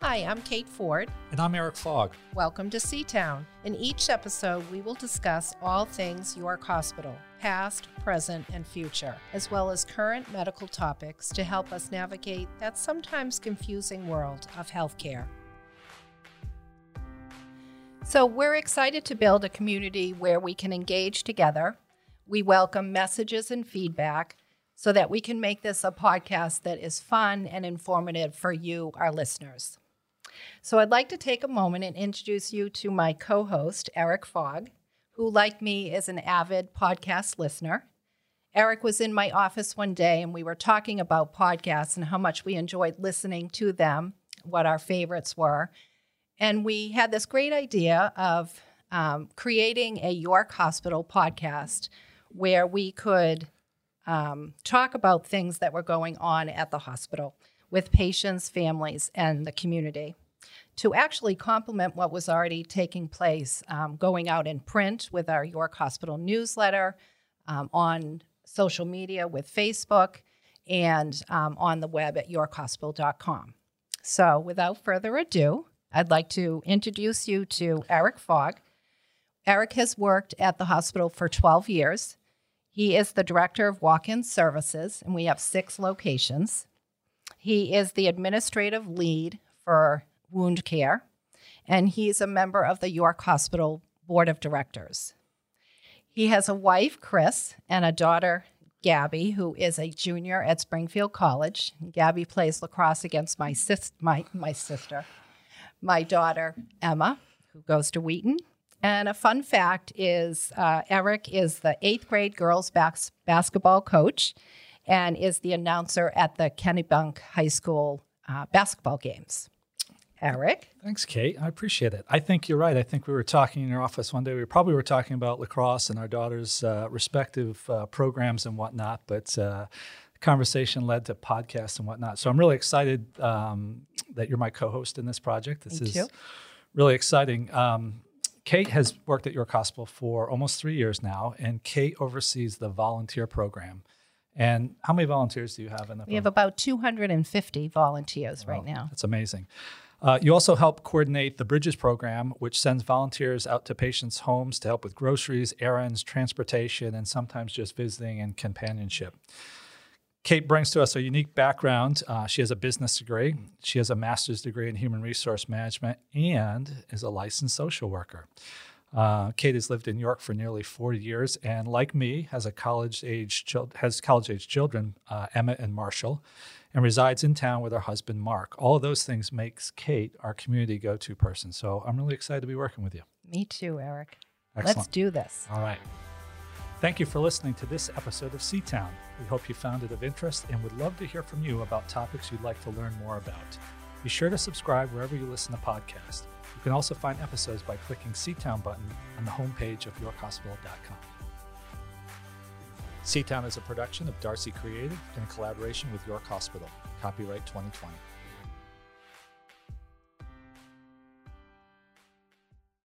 Hi, I'm Kate Ford. And I'm Eric Fogg. Welcome to Seatown. In each episode, we will discuss all things York Hospital, past, present, and future, as well as current medical topics to help us navigate that sometimes confusing world of healthcare. So, we're excited to build a community where we can engage together. We welcome messages and feedback so that we can make this a podcast that is fun and informative for you, our listeners. So I'd like to take a moment and introduce you to my co host, Eric Fogg, who, like me, is an avid podcast listener. Eric was in my office one day and we were talking about podcasts and how much we enjoyed listening to them, what our favorites were. And we had this great idea of um, creating a York Hospital podcast where we could um, talk about things that were going on at the hospital with patients, families, and the community to actually complement what was already taking place, um, going out in print with our York Hospital newsletter, um, on social media with Facebook, and um, on the web at yorkhospital.com. So, without further ado, I'd like to introduce you to Eric Fogg. Eric has worked at the hospital for 12 years. He is the director of walk in services, and we have six locations. He is the administrative lead for wound care, and he's a member of the York Hospital Board of Directors. He has a wife, Chris, and a daughter, Gabby, who is a junior at Springfield College. Gabby plays lacrosse against my, sis- my, my sister, my daughter, Emma, who goes to Wheaton. And a fun fact is uh, Eric is the eighth grade girls bas- basketball coach and is the announcer at the Kennebunk High School uh, basketball games. Eric. Thanks, Kate. I appreciate it. I think you're right. I think we were talking in your office one day. We probably were talking about lacrosse and our daughter's uh, respective uh, programs and whatnot, but uh, conversation led to podcasts and whatnot. So I'm really excited um, that you're my co-host in this project. This Thank is you. really exciting. Um, Kate has worked at York Hospital for almost three years now, and Kate oversees the volunteer program. And how many volunteers do you have in the? We have about 250 volunteers wow, right now. That's amazing. Uh, you also help coordinate the Bridges program, which sends volunteers out to patients' homes to help with groceries, errands, transportation, and sometimes just visiting and companionship. Kate brings to us a unique background. Uh, she has a business degree, she has a master's degree in human resource management, and is a licensed social worker. Uh, Kate has lived in York for nearly 40 years, and like me, has a college age has college age children, uh, Emma and Marshall, and resides in town with her husband, Mark. All of those things makes Kate our community go to person. So I'm really excited to be working with you. Me too, Eric. Excellent. Let's do this. All right. Thank you for listening to this episode of Seatown. We hope you found it of interest and would love to hear from you about topics you'd like to learn more about. Be sure to subscribe wherever you listen to podcasts. You can also find episodes by clicking Seatown button on the homepage of yorkhospital.com. Seatown is a production of Darcy Creative in collaboration with York Hospital. Copyright 2020.